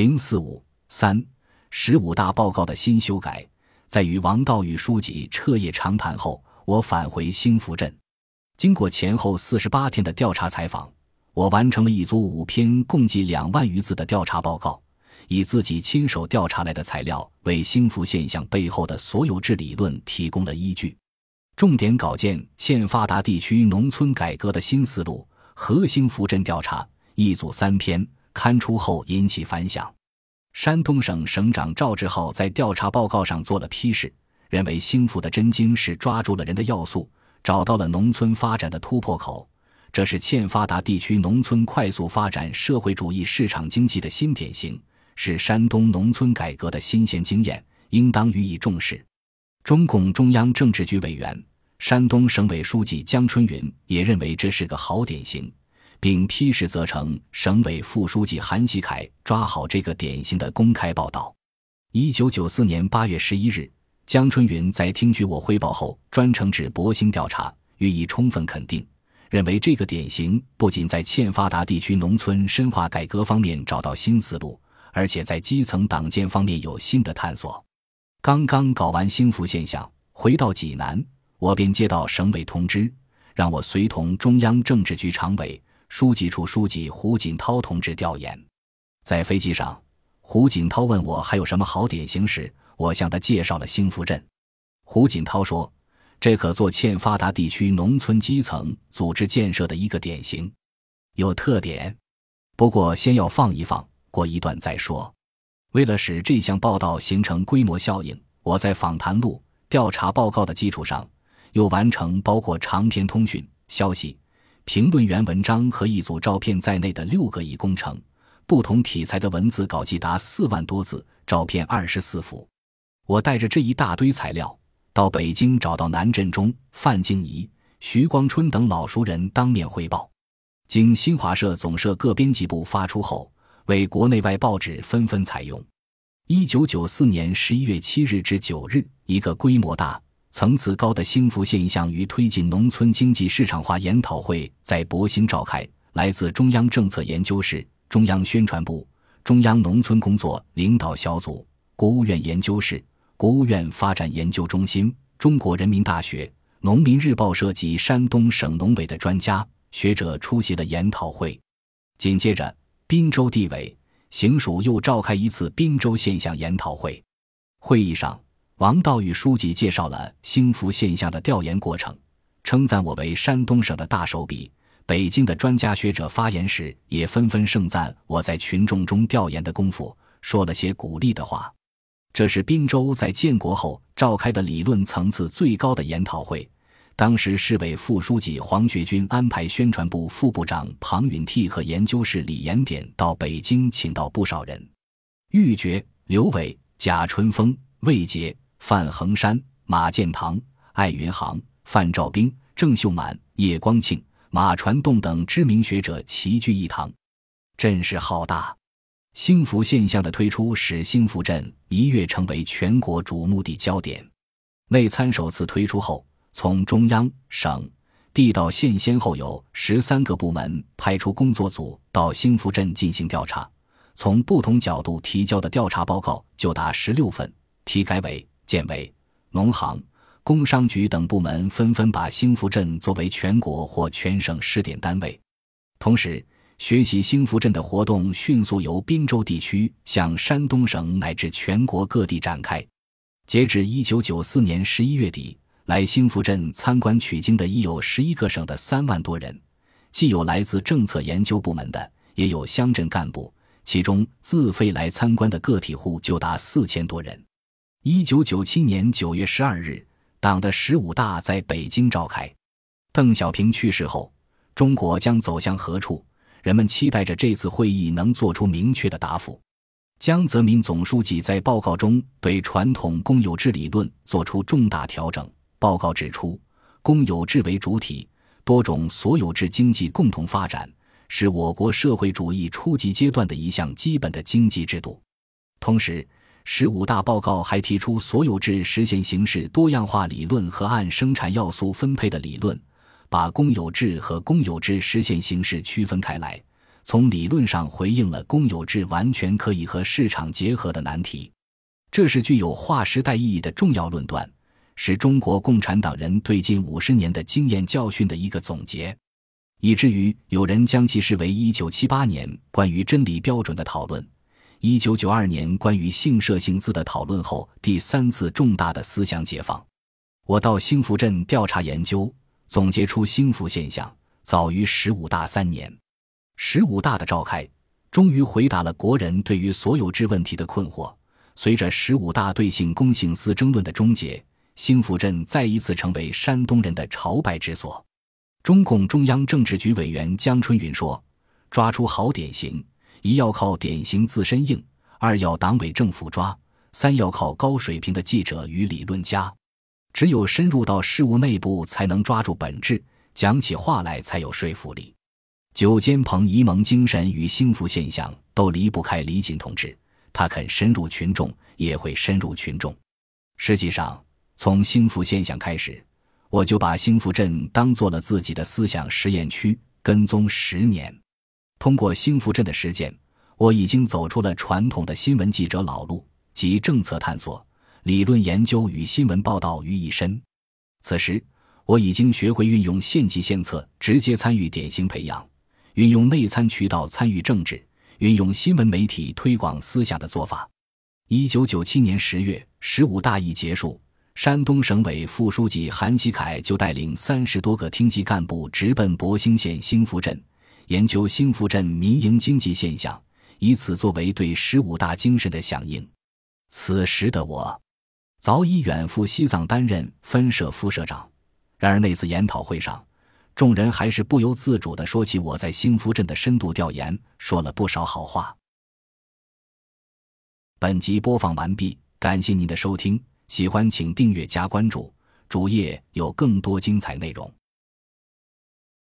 零四五三十五大报告的新修改，在与王道宇书记彻夜长谈后，我返回兴福镇。经过前后四十八天的调查采访，我完成了一组五篇共计两万余字的调查报告，以自己亲手调查来的材料为兴福现象背后的所有制理论提供了依据。重点稿件：欠发达地区农村改革的新思路和兴福镇调查，一组三篇。刊出后引起反响，山东省省长赵志浩在调查报告上做了批示，认为兴福的真经是抓住了人的要素，找到了农村发展的突破口，这是欠发达地区农村快速发展社会主义市场经济的新典型，是山东农村改革的新鲜经验，应当予以重视。中共中央政治局委员、山东省委书记江春云也认为这是个好典型。并批示责成省委副书记韩锡凯抓好这个典型的公开报道。一九九四年八月十一日，江春云在听取我汇报后，专程至博兴调查，予以充分肯定，认为这个典型不仅在欠发达地区农村深化改革方面找到新思路，而且在基层党建方面有新的探索。刚刚搞完兴福现象，回到济南，我便接到省委通知，让我随同中央政治局常委。书记处书记胡锦涛同志调研，在飞机上，胡锦涛问我还有什么好典型时，我向他介绍了兴福镇。胡锦涛说：“这可做欠发达地区农村基层组织建设的一个典型，有特点。不过先要放一放，过一段再说。为了使这项报道形成规模效应，我在访谈录、调查报告的基础上，又完成包括长篇通讯、消息。”评论员文章和一组照片在内的六个亿工程，不同题材的文字稿记达四万多字，照片二十四幅。我带着这一大堆材料到北京，找到南振中、范静怡、徐光春等老熟人当面汇报。经新华社总社各编辑部发出后，为国内外报纸纷纷采用。一九九四年十一月七日至九日，一个规模大。层次高的兴福现象与推进农村经济市场化研讨会在博兴召开，来自中央政策研究室、中央宣传部、中央农村工作领导小组、国务院研究室、国务院发展研究中心、中国人民大学、农民日报社及山东省农委的专家学者出席了研讨会。紧接着，滨州地委、行署又召开一次滨州现象研讨会，会议上。王道宇书记介绍了兴福现象的调研过程，称赞我为山东省的大手笔。北京的专家学者发言时也纷纷盛赞我在群众中调研的功夫，说了些鼓励的话。这是滨州在建国后召开的理论层次最高的研讨会。当时市委副书记黄学军安排宣传部副部长庞允娣和研究室李延典到北京，请到不少人：玉珏、刘伟、贾春风、魏杰。范恒山、马建堂、艾云航、范兆兵、郑秀满、叶光庆、马传栋等知名学者齐聚一堂，阵势浩大。兴福现象的推出使兴福镇一跃成为全国瞩目的焦点。内参首次推出后，从中央、省、地到县，先后有十三个部门派出工作组到兴福镇进行调查，从不同角度提交的调查报告就达十六份，题改为。建委、农行、工商局等部门纷纷把兴福镇作为全国或全省试点单位。同时，学习兴福镇的活动迅速由滨州地区向山东省乃至全国各地展开。截至一九九四年十一月底，来兴福镇参观取经的已有十一个省的三万多人，既有来自政策研究部门的，也有乡镇干部，其中自费来参观的个体户就达四千多人。一九九七年九月十二日，党的十五大在北京召开。邓小平去世后，中国将走向何处？人们期待着这次会议能做出明确的答复。江泽民总书记在报告中对传统公有制理论作出重大调整。报告指出，公有制为主体，多种所有制经济共同发展，是我国社会主义初级阶段的一项基本的经济制度。同时，十五大报告还提出所有制实现形式多样化理论和按生产要素分配的理论，把公有制和公有制实现形式区分开来，从理论上回应了公有制完全可以和市场结合的难题。这是具有划时代意义的重要论断，是中国共产党人对近五十年的经验教训的一个总结，以至于有人将其视为一九七八年关于真理标准的讨论，一九九二年关于性社性资的讨论后第三次重大的思想解放。我到兴福镇调查研究，总结出兴福现象早于十五大三年。十五大的召开，终于回答了国人对于所有制问题的困惑。随着十五大对性公性私争论的终结，兴福镇再一次成为山东人的朝拜之所。中共中央政治局委员江春云说：“抓出好典型，一要靠典型自身硬，二要党委政府抓，三要靠高水平的记者与理论家。只有深入到事物内部，才能抓住本质，讲起话来才有说服力。九间棚沂蒙精神与兴福现象都离不开李锦同志。”他肯深入群众，也会深入群众。实际上，从兴福现象开始，我就把兴福镇当做了自己的思想实验区，跟踪十年。通过兴福镇的实践，我已经走出了传统的新闻记者老路，集政策探索、理论研究与新闻报道于一身。此时，我已经学会运用县级县策直接参与典型培养，运用内参渠道参与政治。运用新闻媒体推广思想的做法。一九九七年十月，十五大一结束，山东省委副书记韩锡凯就带领三十多个厅级干部直奔博兴县兴福镇，研究兴福镇民营经济现象，以此作为对十五大精神的响应。此时的我，早已远赴西藏担任分社副社长。然而那次研讨会上，众人还是不由自主地说起我在兴福镇的深度调研，说了不少好话。本集播放完毕，感谢您的收听，喜欢请订阅加关注，主页有更多精彩内容。